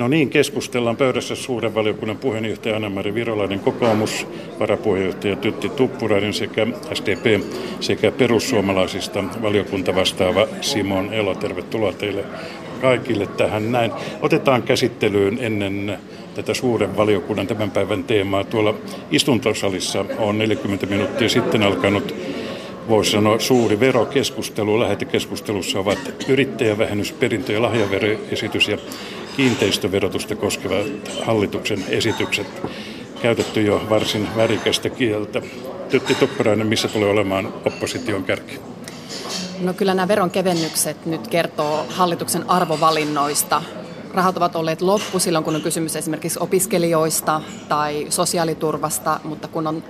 No niin, keskustellaan pöydässä suuren valiokunnan puheenjohtaja Anna-Mari Virolainen kokoomus, varapuheenjohtaja Tytti Tuppurainen sekä SDP sekä perussuomalaisista valiokunta vastaava Simon Elo. Tervetuloa teille kaikille tähän näin. Otetaan käsittelyyn ennen tätä suuren valiokunnan tämän päivän teemaa. Tuolla istuntosalissa on 40 minuuttia sitten alkanut voisi sanoa suuri verokeskustelu. Lähetekeskustelussa ovat yrittäjävähennys, perintö- ja lahjaveroesitys ja kiinteistöverotusta koskevat hallituksen esitykset. Käytetty jo varsin värikästä kieltä. Tytti Tupparainen, missä tulee olemaan opposition kärki? No kyllä nämä veronkevennykset nyt kertoo hallituksen arvovalinnoista. Rahat ovat olleet loppu silloin, kun on kysymys esimerkiksi opiskelijoista tai sosiaaliturvasta, mutta kun on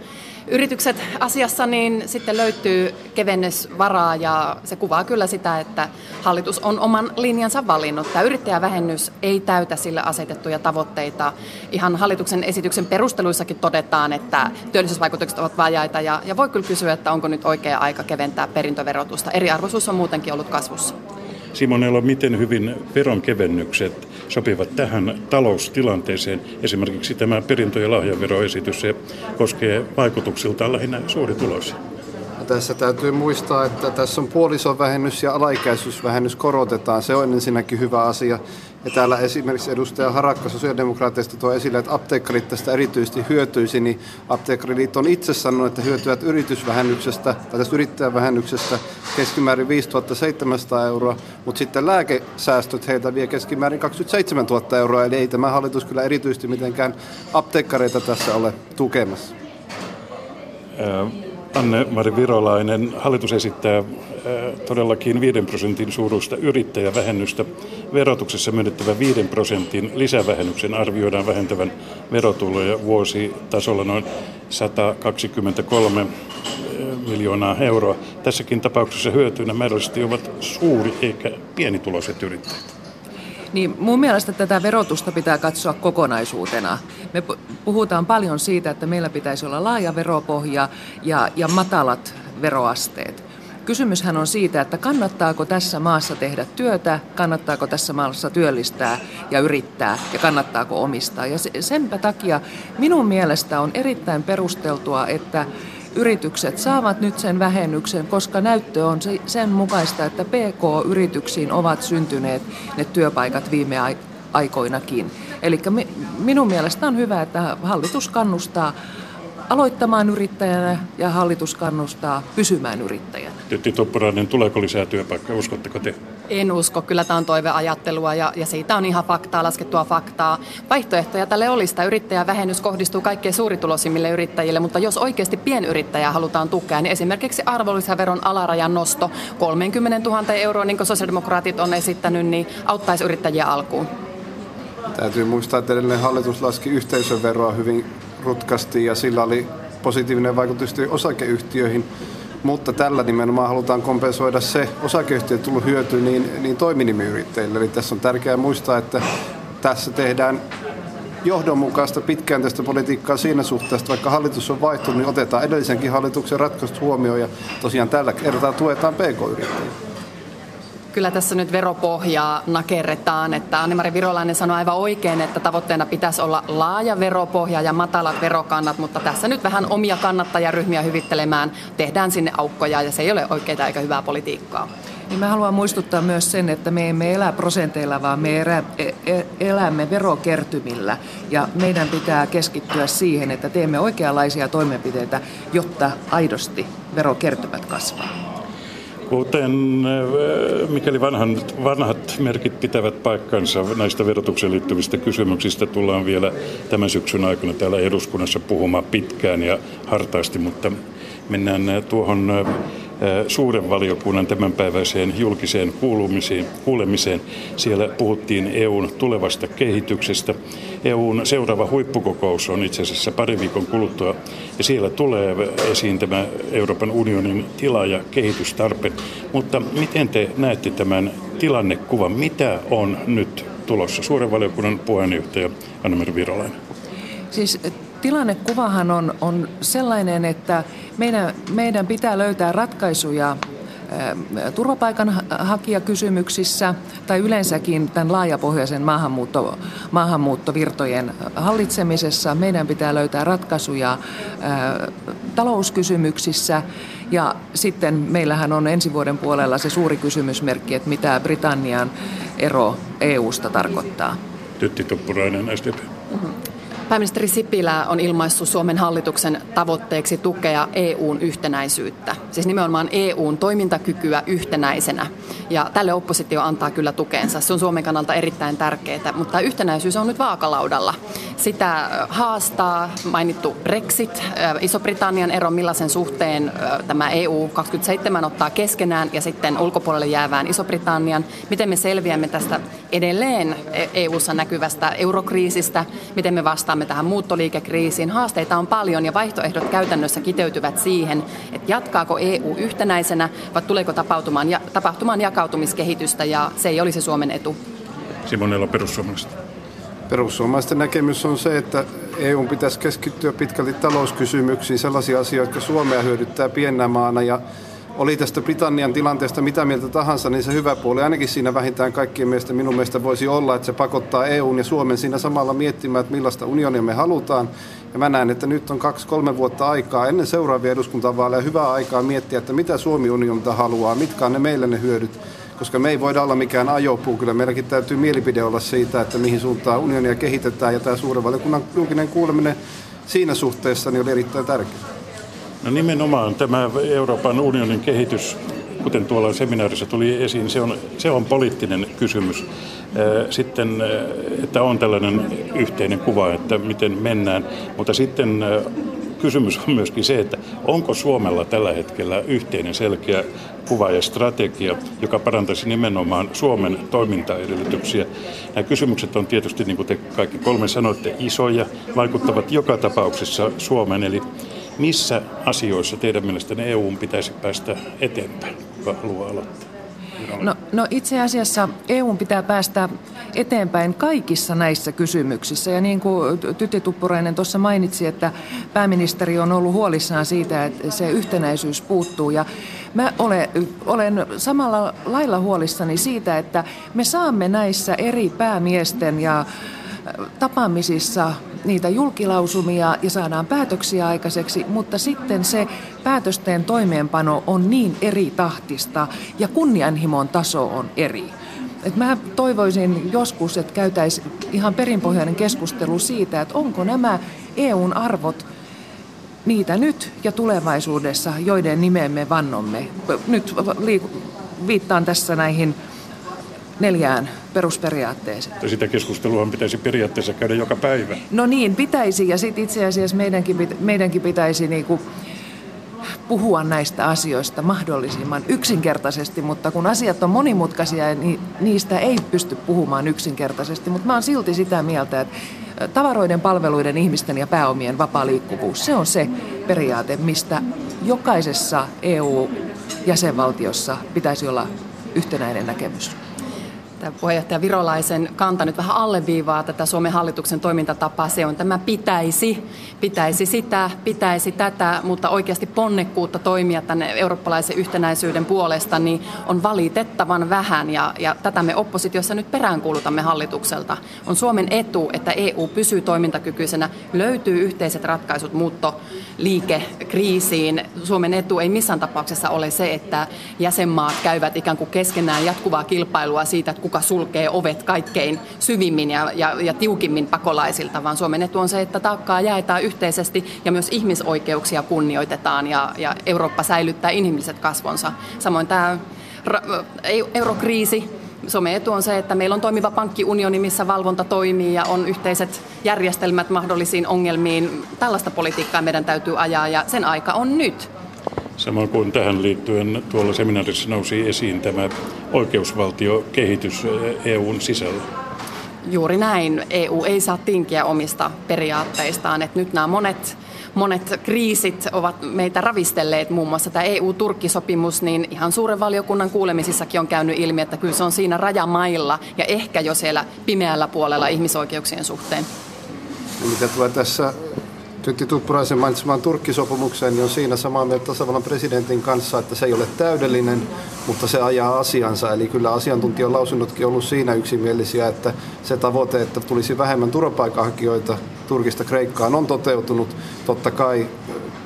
yritykset asiassa, niin sitten löytyy kevennysvaraa ja se kuvaa kyllä sitä, että hallitus on oman linjansa valinnut. Tämä yrittäjävähennys ei täytä sille asetettuja tavoitteita. Ihan hallituksen esityksen perusteluissakin todetaan, että työllisyysvaikutukset ovat vajaita ja, ja voi kyllä kysyä, että onko nyt oikea aika keventää perintöverotusta. Eriarvoisuus on muutenkin ollut kasvussa. Simonella, miten hyvin veronkevennykset sopivat tähän taloustilanteeseen? Esimerkiksi tämä perintö- ja lahjaveroesitys, se koskee vaikutuksiltaan lähinnä suurituloisia. Tässä täytyy muistaa, että tässä on puolisovähennys ja alaikäisyysvähennys korotetaan. Se on ensinnäkin hyvä asia. Ja täällä esimerkiksi edustaja Harakka sosiaalidemokraateista tuo esille, että apteekkarit tästä erityisesti hyötyisi, niin apteekkariliitto on itse sanonut, että hyötyvät yritysvähennyksestä tai tästä yrittäjävähennyksestä keskimäärin 5700 euroa, mutta sitten lääkesäästöt heiltä vie keskimäärin 27 000 euroa, eli ei tämä hallitus kyllä erityisesti mitenkään apteekkareita tässä ole tukemassa. Anne-Mari Virolainen, hallitus esittää todellakin 5 prosentin suuruista yrittäjävähennystä. Verotuksessa myönnettävä 5 prosentin lisävähennyksen arvioidaan vähentävän verotuloja vuositasolla noin 123 miljoonaa euroa. Tässäkin tapauksessa hyötyinä määrällisesti ovat suuri eikä pienituloiset yrittäjät. Niin mun mielestä tätä verotusta pitää katsoa kokonaisuutena. Me puhutaan paljon siitä, että meillä pitäisi olla laaja veropohja ja, ja matalat veroasteet. Kysymyshän on siitä, että kannattaako tässä maassa tehdä työtä, kannattaako tässä maassa työllistää ja yrittää ja kannattaako omistaa. Ja senpä takia minun mielestä on erittäin perusteltua, että yritykset saavat nyt sen vähennyksen, koska näyttö on sen mukaista, että PK-yrityksiin ovat syntyneet ne työpaikat viime aikoinakin. Eli minun mielestä on hyvä, että hallitus kannustaa aloittamaan yrittäjänä ja hallitus kannustaa pysymään yrittäjänä. Tytti Tuppurainen, tuleeko lisää työpaikkaa, uskotteko te? En usko, kyllä tämä on toiveajattelua ja, ja siitä on ihan faktaa, laskettua faktaa. Vaihtoehtoja tälle olisi. Tämä yrittäjävähennys kohdistuu kaikkein suurituloisimmille yrittäjille, mutta jos oikeasti pienyrittäjää halutaan tukea, niin esimerkiksi arvonlisäveron alarajan nosto 30 000 euroa, niin kuin sosiaalidemokraatit on esittänyt, niin auttaisi yrittäjiä alkuun. Täytyy muistaa, että edellinen hallitus laski yhteisöveroa hyvin rutkasti ja sillä oli positiivinen vaikutus osakeyhtiöihin. Mutta tällä nimenomaan halutaan kompensoida se osakeyhtiöt tullut hyöty niin, niin toiminimiyrittäjille. Eli tässä on tärkeää muistaa, että tässä tehdään johdonmukaista pitkääntäistä politiikkaa siinä suhteessa, vaikka hallitus on vaihtunut, niin otetaan edellisenkin hallituksen ratkaisut huomioon ja tosiaan tällä kertaa tuetaan pk-yrittäjiä kyllä tässä nyt veropohjaa nakerretaan. Että Annemari Virolainen sanoi aivan oikein, että tavoitteena pitäisi olla laaja veropohja ja matalat verokannat, mutta tässä nyt vähän omia kannattajaryhmiä hyvittelemään tehdään sinne aukkoja ja se ei ole oikeita eikä hyvää politiikkaa. Niin mä haluan muistuttaa myös sen, että me emme elä prosenteilla, vaan me erä, e, e, elämme verokertymillä. Ja meidän pitää keskittyä siihen, että teemme oikeanlaisia toimenpiteitä, jotta aidosti verokertymät kasvaa. Kuten äh, mikäli vanhat, vanhat merkit pitävät paikkansa näistä verotukseen liittyvistä kysymyksistä, tullaan vielä tämän syksyn aikana täällä eduskunnassa puhumaan pitkään ja hartaasti, mutta mennään äh, tuohon äh, suuren valiokunnan tämänpäiväiseen julkiseen kuulemiseen. Siellä puhuttiin EUn tulevasta kehityksestä. EUn seuraava huippukokous on itse asiassa pari viikon kuluttua ja siellä tulee esiin tämä Euroopan unionin tila- ja kehitystarpe. Mutta miten te näette tämän tilannekuvan? Mitä on nyt tulossa? Suuren valiokunnan puheenjohtaja Anna-Mari Virolainen. Siis tilannekuvahan on, on sellainen, että meidän, meidän pitää löytää ratkaisuja turvapaikanhakijakysymyksissä tai yleensäkin tämän laajapohjaisen maahanmuutto, maahanmuuttovirtojen hallitsemisessa. Meidän pitää löytää ratkaisuja talouskysymyksissä ja sitten meillähän on ensi vuoden puolella se suuri kysymysmerkki, että mitä Britannian ero EUsta tarkoittaa. Tytti Tuppurainen, SDP. Mm-hmm. Pääministeri Sipilä on ilmaissut Suomen hallituksen tavoitteeksi tukea EUn yhtenäisyyttä, siis nimenomaan EUn toimintakykyä yhtenäisenä. Ja tälle oppositio antaa kyllä tukeensa. Se on Suomen kannalta erittäin tärkeää, mutta yhtenäisyys on nyt vaakalaudalla. Sitä haastaa mainittu Brexit, Iso-Britannian ero, millaisen suhteen tämä EU 27 ottaa keskenään ja sitten ulkopuolelle jäävään Iso-Britannian. Miten me selviämme tästä edelleen EUssa näkyvästä eurokriisistä, miten me vastaamme tähän muuttoliikekriisiin. Haasteita on paljon ja vaihtoehdot käytännössä kiteytyvät siihen, että jatkaako EU yhtenäisenä vai tuleeko tapahtumaan, tapahtumaan jakautumiskehitystä ja se ei olisi Suomen etu. Simonella perussuomalaiset. Perussuomalaisten näkemys on se, että EU pitäisi keskittyä pitkälti talouskysymyksiin, sellaisia asioita, jotka Suomea hyödyttää piennä maana ja oli tästä Britannian tilanteesta mitä mieltä tahansa, niin se hyvä puoli ainakin siinä vähintään kaikkien mielestä minun mielestä voisi olla, että se pakottaa EUn ja Suomen siinä samalla miettimään, että millaista unionia me halutaan. Ja mä näen, että nyt on kaksi-kolme vuotta aikaa ennen seuraavia eduskuntavaaleja hyvää aikaa miettiä, että mitä Suomi unionilta haluaa, mitkä on ne meille ne hyödyt koska me ei voida olla mikään ajopuu. Kyllä meilläkin täytyy mielipide olla siitä, että mihin suuntaan unionia kehitetään, ja tämä suuren valiokunnan julkinen kuuleminen siinä suhteessa niin oli erittäin tärkeä. No nimenomaan tämä Euroopan unionin kehitys, kuten tuolla seminaarissa tuli esiin, se on, se on poliittinen kysymys. Sitten, että on tällainen yhteinen kuva, että miten mennään, mutta sitten kysymys on myöskin se, että onko Suomella tällä hetkellä yhteinen selkeä kuva ja strategia, joka parantaisi nimenomaan Suomen toimintaedellytyksiä. Nämä kysymykset on tietysti, niin kuin te kaikki kolme sanoitte, isoja, vaikuttavat joka tapauksessa Suomen. Eli missä asioissa teidän mielestänne EU pitäisi päästä eteenpäin? Kuka haluaa aloittaa? No, no itse asiassa EU pitää päästä eteenpäin kaikissa näissä kysymyksissä. Ja niin kuin Tytti Tuppurainen tuossa mainitsi, että pääministeri on ollut huolissaan siitä, että se yhtenäisyys puuttuu. Ja mä olen, olen samalla lailla huolissani siitä, että me saamme näissä eri päämiesten ja tapaamisissa niitä julkilausumia ja saadaan päätöksiä aikaiseksi, mutta sitten se päätösten toimeenpano on niin eri tahtista ja kunnianhimon taso on eri. Et mä toivoisin joskus, että käytäisiin ihan perinpohjainen keskustelu siitä, että onko nämä EUn arvot niitä nyt ja tulevaisuudessa, joiden nimeen me vannomme. Nyt viittaan tässä näihin neljään perusperiaatteeseen. Sitä keskustelua pitäisi periaatteessa käydä joka päivä. No niin, pitäisi. Ja sitten itse asiassa meidänkin, meidänkin pitäisi niinku puhua näistä asioista mahdollisimman yksinkertaisesti, mutta kun asiat on monimutkaisia, niin niistä ei pysty puhumaan yksinkertaisesti. Mutta mä oon silti sitä mieltä, että tavaroiden, palveluiden, ihmisten ja pääomien vapaa liikkuvuus, se on se periaate, mistä jokaisessa EU-jäsenvaltiossa pitäisi olla yhtenäinen näkemys. Tämä puheenjohtaja Virolaisen kanta nyt vähän alleviivaa tätä Suomen hallituksen toimintatapaa. Se on tämä pitäisi, pitäisi sitä, pitäisi tätä, mutta oikeasti ponnekkuutta toimia tänne eurooppalaisen yhtenäisyyden puolesta niin on valitettavan vähän ja, ja tätä me oppositiossa nyt peräänkuulutamme hallitukselta. On Suomen etu, että EU pysyy toimintakykyisenä, löytyy yhteiset ratkaisut muuttoliikekriisiin. Suomen etu ei missään tapauksessa ole se, että jäsenmaat käyvät ikään kuin keskenään jatkuvaa kilpailua siitä, että kuka sulkee ovet kaikkein syvimmin ja, ja, ja tiukimmin pakolaisilta, vaan Suomen etu on se, että taakkaa jaetaan yhteisesti ja myös ihmisoikeuksia kunnioitetaan ja, ja Eurooppa säilyttää inhimilliset kasvonsa. Samoin tämä eurokriisi, Suomen etu on se, että meillä on toimiva pankkiunioni, missä valvonta toimii ja on yhteiset järjestelmät mahdollisiin ongelmiin. Tällaista politiikkaa meidän täytyy ajaa ja sen aika on nyt. Samoin kuin tähän liittyen tuolla seminaarissa nousi esiin tämä oikeusvaltiokehitys EUn sisällä. Juuri näin. EU ei saa tinkiä omista periaatteistaan. Että nyt nämä monet monet kriisit ovat meitä ravistelleet, muun muassa tämä EU-Turkki-sopimus, niin ihan suuren valiokunnan kuulemisissakin on käynyt ilmi, että kyllä se on siinä rajamailla ja ehkä jo siellä pimeällä puolella ihmisoikeuksien suhteen. Mitä tulee tässä Tytti Tuppuraisen mainitsemaan Turkkisopimukseen, niin on siinä samaa mieltä tasavallan presidentin kanssa, että se ei ole täydellinen, mutta se ajaa asiansa. Eli kyllä asiantuntijan lausunnotkin on ollut siinä yksimielisiä, että se tavoite, että tulisi vähemmän turvapaikanhakijoita Turkista Kreikkaan on toteutunut. Totta kai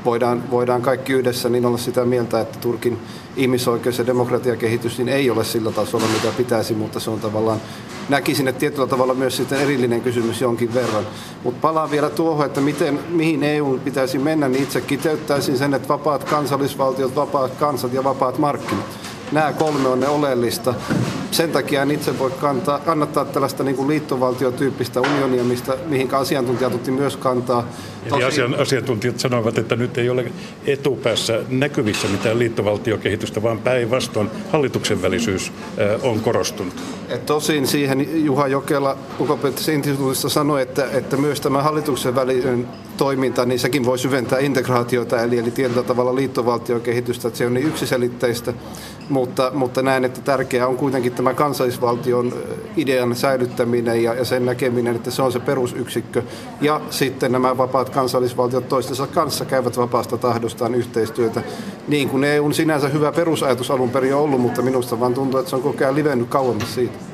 voidaan, voidaan kaikki yhdessä niin olla sitä mieltä, että Turkin ihmisoikeus- ja demokratiakehitys niin ei ole sillä tasolla, mitä pitäisi, mutta se on tavallaan, näkisin, että tietyllä tavalla myös sitten erillinen kysymys jonkin verran. Mutta palaan vielä tuohon, että miten, mihin EU pitäisi mennä, niin itse kiteyttäisin sen, että vapaat kansallisvaltiot, vapaat kansat ja vapaat markkinat. Nämä kolme on ne oleellista sen takia en itse voi kantaa, kannattaa tällaista niin kuin liittovaltiotyyppistä unionia, mistä, mihin asiantuntijat otti myös kantaa. Eli asian, asiantuntijat sanoivat, että nyt ei ole etupäässä näkyvissä mitään liittovaltiokehitystä, vaan päinvastoin hallituksen välisyys on korostunut. Et tosin siihen Juha Jokela ulkopoliittisessa instituutissa sanoi, että, että myös tämä hallituksen välinen toiminta, niin sekin voi syventää integraatiota, eli, eli tietyllä tavalla liittovaltiokehitystä, että se on niin yksiselitteistä, mutta, mutta näen, että tärkeää on kuitenkin tämä kansallisvaltion idean säilyttäminen ja, ja sen näkeminen, että se on se perusyksikkö. Ja sitten nämä vapaat kansallisvaltiot toistensa kanssa käyvät vapaasta tahdostaan yhteistyötä, niin kuin EU on sinänsä hyvä perusajatus alun perin ollut, mutta minusta vaan tuntuu, että se on koko ajan livennyt kauemmas siitä.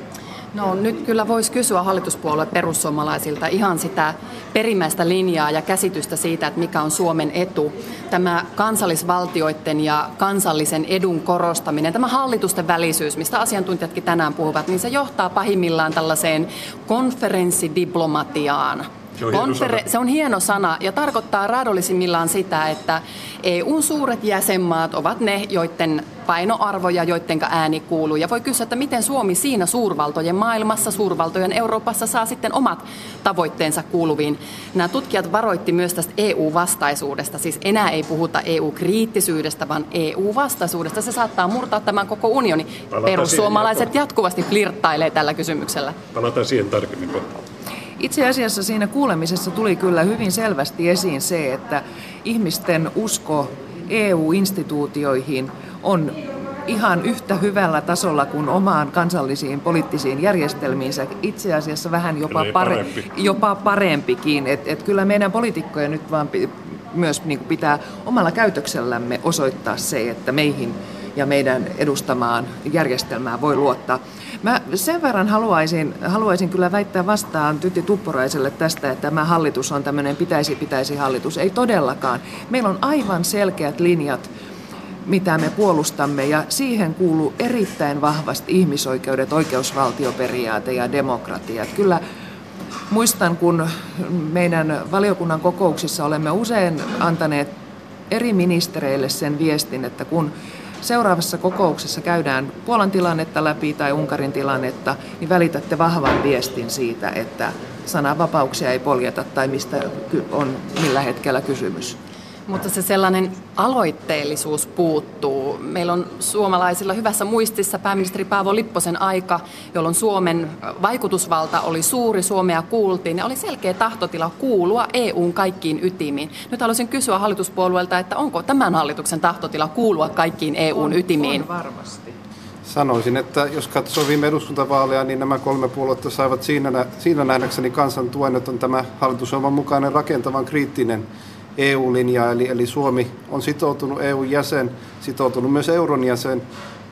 No nyt kyllä voisi kysyä hallituspuolue perussuomalaisilta ihan sitä perimmäistä linjaa ja käsitystä siitä, että mikä on Suomen etu. Tämä kansallisvaltioiden ja kansallisen edun korostaminen, tämä hallitusten välisyys, mistä asiantuntijatkin tänään puhuvat, niin se johtaa pahimmillaan tällaiseen konferenssidiplomatiaan se on, Konfere- se on hieno sana ja tarkoittaa raadollisimmillaan sitä, että EUn suuret jäsenmaat ovat ne, joiden painoarvoja, joiden ääni kuuluu. Ja voi kysyä, että miten Suomi siinä suurvaltojen maailmassa, suurvaltojen Euroopassa saa sitten omat tavoitteensa kuuluviin. Nämä tutkijat varoitti myös tästä EU-vastaisuudesta. Siis enää ei puhuta EU-kriittisyydestä, vaan EU-vastaisuudesta. Se saattaa murtaa tämän koko unioni. Perussuomalaiset jatkuvasti flirttailee tällä kysymyksellä. Palataan siihen tarkemmin. Itse asiassa siinä kuulemisessa tuli kyllä hyvin selvästi esiin se, että ihmisten usko EU-instituutioihin on ihan yhtä hyvällä tasolla kuin omaan kansallisiin poliittisiin järjestelmiinsä, itse asiassa vähän jopa, pare, parempi. jopa parempikin. Et, et kyllä meidän poliitikkojen nyt vaan myös niin pitää omalla käytöksellämme osoittaa se, että meihin ja meidän edustamaan järjestelmään voi luottaa. Mä sen verran haluaisin, haluaisin kyllä väittää vastaan Tytti Tuppuraiselle tästä, että tämä hallitus on tämmöinen pitäisi pitäisi hallitus. Ei todellakaan. Meillä on aivan selkeät linjat mitä me puolustamme, ja siihen kuuluu erittäin vahvasti ihmisoikeudet, oikeusvaltioperiaate ja demokratia. Kyllä muistan, kun meidän valiokunnan kokouksissa olemme usein antaneet eri ministereille sen viestin, että kun seuraavassa kokouksessa käydään Puolan tilannetta läpi tai Unkarin tilannetta, niin välitätte vahvan viestin siitä, että sananvapauksia ei poljeta tai mistä on millä hetkellä kysymys. Mutta se sellainen aloitteellisuus puuttuu. Meillä on suomalaisilla hyvässä muistissa pääministeri Paavo Lipposen aika, jolloin Suomen vaikutusvalta oli suuri, Suomea kuultiin ja oli selkeä tahtotila kuulua EUn kaikkiin ytimiin. Nyt haluaisin kysyä hallituspuolueelta, että onko tämän hallituksen tahtotila kuulua kaikkiin EUn on, ytimiin? On varmasti. Sanoisin, että jos katsoo viime eduskuntavaaleja, niin nämä kolme puoluetta saivat siinä, siinä nähdäkseni kansan tuen, että on tämä hallitusohjelman mukainen rakentavan kriittinen EU-linjaa, eli, eli Suomi on sitoutunut EU-jäsen, sitoutunut myös euron jäsen,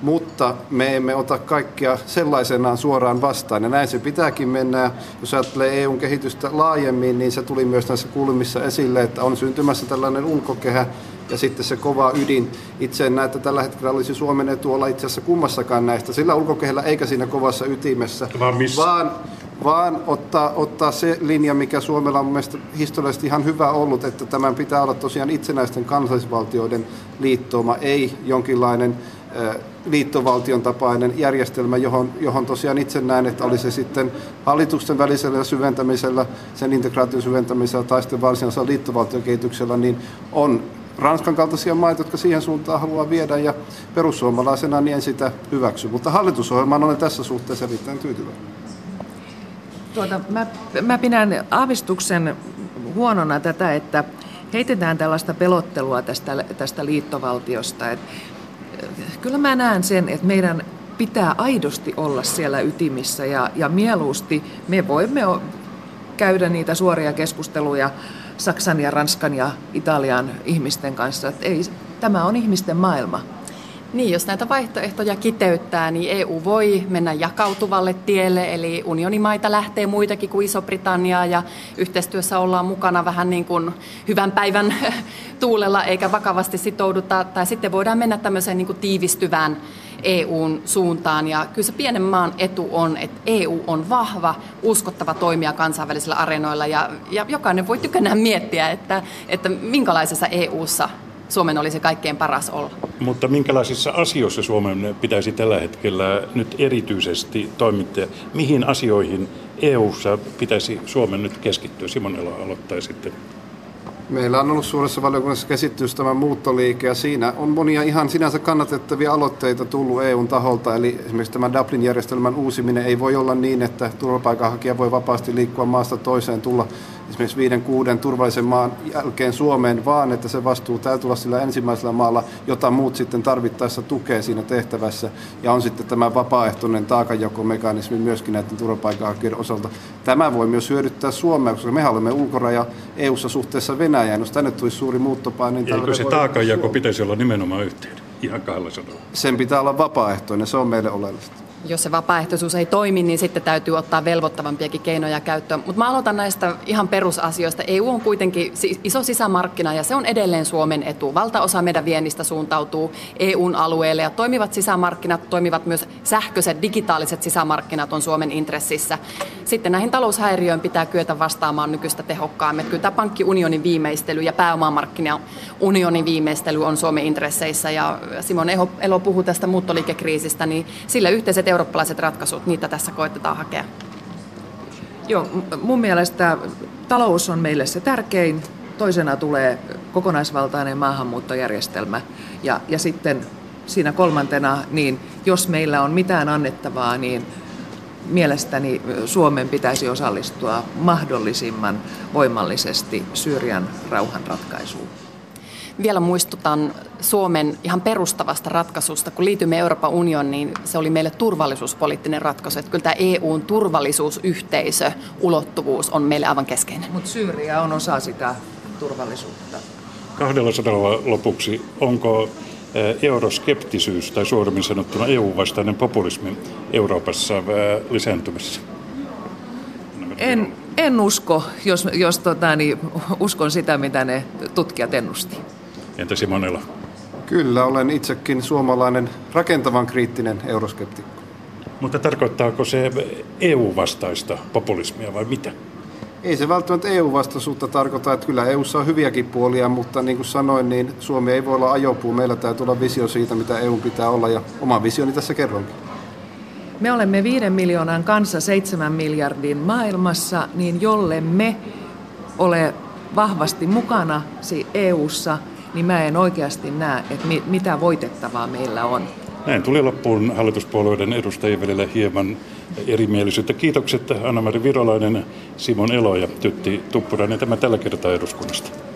mutta me emme ota kaikkia sellaisenaan suoraan vastaan. Ja näin se pitääkin mennä. Jos ajattelee EUn kehitystä laajemmin, niin se tuli myös näissä kuulumissa esille, että on syntymässä tällainen ulkokehä ja sitten se kova ydin. Itse en näe, että tällä hetkellä olisi Suomen etu olla itse asiassa kummassakaan näistä, sillä ulkokehällä eikä siinä kovassa ytimessä, vaan, vaan vaan ottaa, ottaa se linja, mikä Suomella on mielestäni historiallisesti ihan hyvä ollut, että tämän pitää olla tosiaan itsenäisten kansallisvaltioiden liittooma, ei jonkinlainen liittovaltion tapainen järjestelmä, johon, johon tosiaan itse näen, että oli se sitten hallitusten välisellä syventämisellä, sen integraation syventämisellä tai sitten varsinaisella liittovaltiokehityksellä, niin on Ranskan kaltaisia maita, jotka siihen suuntaan haluaa viedä ja perussuomalaisena niin en sitä hyväksy. Mutta hallitusohjelmaan olen tässä suhteessa erittäin tyytyväinen. Tuota, mä, mä pidän aavistuksen huonona tätä, että heitetään tällaista pelottelua tästä, tästä liittovaltiosta. Et, kyllä mä näen sen, että meidän pitää aidosti olla siellä ytimissä ja, ja mieluusti me voimme käydä niitä suoria keskusteluja Saksan ja Ranskan ja Italian ihmisten kanssa. Että ei, tämä on ihmisten maailma. Niin, jos näitä vaihtoehtoja kiteyttää, niin EU voi mennä jakautuvalle tielle, eli unionimaita lähtee muitakin kuin Iso-Britannia ja yhteistyössä ollaan mukana vähän niin kuin hyvän päivän tuulella eikä vakavasti sitouduta, tai sitten voidaan mennä tämmöiseen niin kuin tiivistyvään EUn suuntaan. Ja kyllä se pienen maan etu on, että EU on vahva, uskottava toimija kansainvälisillä areenoilla. Ja, ja jokainen voi tykänään miettiä, että, että minkälaisessa EUssa Suomen olisi kaikkein paras olla. Mutta minkälaisissa asioissa Suomen pitäisi tällä hetkellä nyt erityisesti toimittaa? Mihin asioihin EU:ssa pitäisi Suomen nyt keskittyä? Simon Elo aloittaa sitten. Meillä on ollut suuressa valiokunnassa käsittelyssä tämä muuttoliike ja siinä on monia ihan sinänsä kannatettavia aloitteita tullut EUn taholta. Eli esimerkiksi tämä Dublin-järjestelmän uusiminen ei voi olla niin, että turvapaikanhakija voi vapaasti liikkua maasta toiseen, tulla esimerkiksi viiden, kuuden turvallisen maan jälkeen Suomeen, vaan että se vastuu täytyy olla sillä ensimmäisellä maalla, jota muut sitten tarvittaessa tukee siinä tehtävässä. Ja on sitten tämä vapaaehtoinen taakanjakomekanismi myöskin näiden turvapaikanhakijoiden osalta. Tämä voi myös hyödyttää Suomea, koska me olemme ulkoraja EU-ssa suhteessa Venäjään. Jos tänne tulisi suuri muuttopaine, niin Eikö se taakanjako pitäisi olla nimenomaan yhteyden? Ihan kahdella sanoa. Sen pitää olla vapaaehtoinen, se on meille oleellista jos se vapaaehtoisuus ei toimi, niin sitten täytyy ottaa velvoittavampiakin keinoja käyttöön. Mutta mä aloitan näistä ihan perusasioista. EU on kuitenkin iso sisämarkkina ja se on edelleen Suomen etu. Valtaosa meidän viennistä suuntautuu EUn alueelle ja toimivat sisämarkkinat, toimivat myös sähköiset digitaaliset sisämarkkinat on Suomen intressissä. Sitten näihin taloushäiriöön pitää kyetä vastaamaan nykyistä tehokkaammin. Kyllä tämä pankkiunionin viimeistely ja pääomamarkkinaunionin viimeistely on Suomen intresseissä ja Simon Elo puhuu tästä muuttoliikekriisistä, niin sillä yhteiset eurooppalaiset ratkaisut, niitä tässä koetetaan hakea. Joo, mun mielestä talous on meille se tärkein. Toisena tulee kokonaisvaltainen maahanmuuttojärjestelmä. Ja, ja sitten siinä kolmantena, niin jos meillä on mitään annettavaa, niin mielestäni Suomen pitäisi osallistua mahdollisimman voimallisesti Syyrian rauhanratkaisuun. Vielä muistutan Suomen ihan perustavasta ratkaisusta. Kun liitymme Euroopan unioniin, niin se oli meille turvallisuuspoliittinen ratkaisu. Että kyllä tämä EUn turvallisuusyhteisö, ulottuvuus on meille aivan keskeinen. Mutta Syyria on osa sitä turvallisuutta. Kahdella sadalla lopuksi, onko eh, euroskeptisyys tai suoremmin sanottuna EU-vastainen populismi Euroopassa eh, lisääntymässä? En, en usko, jos, jos tota, niin, uskon sitä, mitä ne tutkijat ennusti. Entä Simonella? Kyllä, olen itsekin suomalainen rakentavan kriittinen euroskeptikko. Mutta tarkoittaako se EU-vastaista populismia vai mitä? Ei se välttämättä EU-vastaisuutta tarkoita, että kyllä EUssa on hyviäkin puolia, mutta niin kuin sanoin, niin Suomi ei voi olla ajopuu. Meillä täytyy olla visio siitä, mitä EU pitää olla ja oma visioni tässä kerronkin. Me olemme viiden miljoonan kanssa seitsemän miljardin maailmassa, niin jolle me ole vahvasti mukana EUssa, niin mä en oikeasti näe, että mitä voitettavaa meillä on. Näin tuli loppuun hallituspuolueiden edustajien välillä hieman erimielisyyttä. Kiitokset Anna-Mari Virolainen, Simon Elo ja Tytti Tuppurainen tämä tällä kertaa eduskunnasta.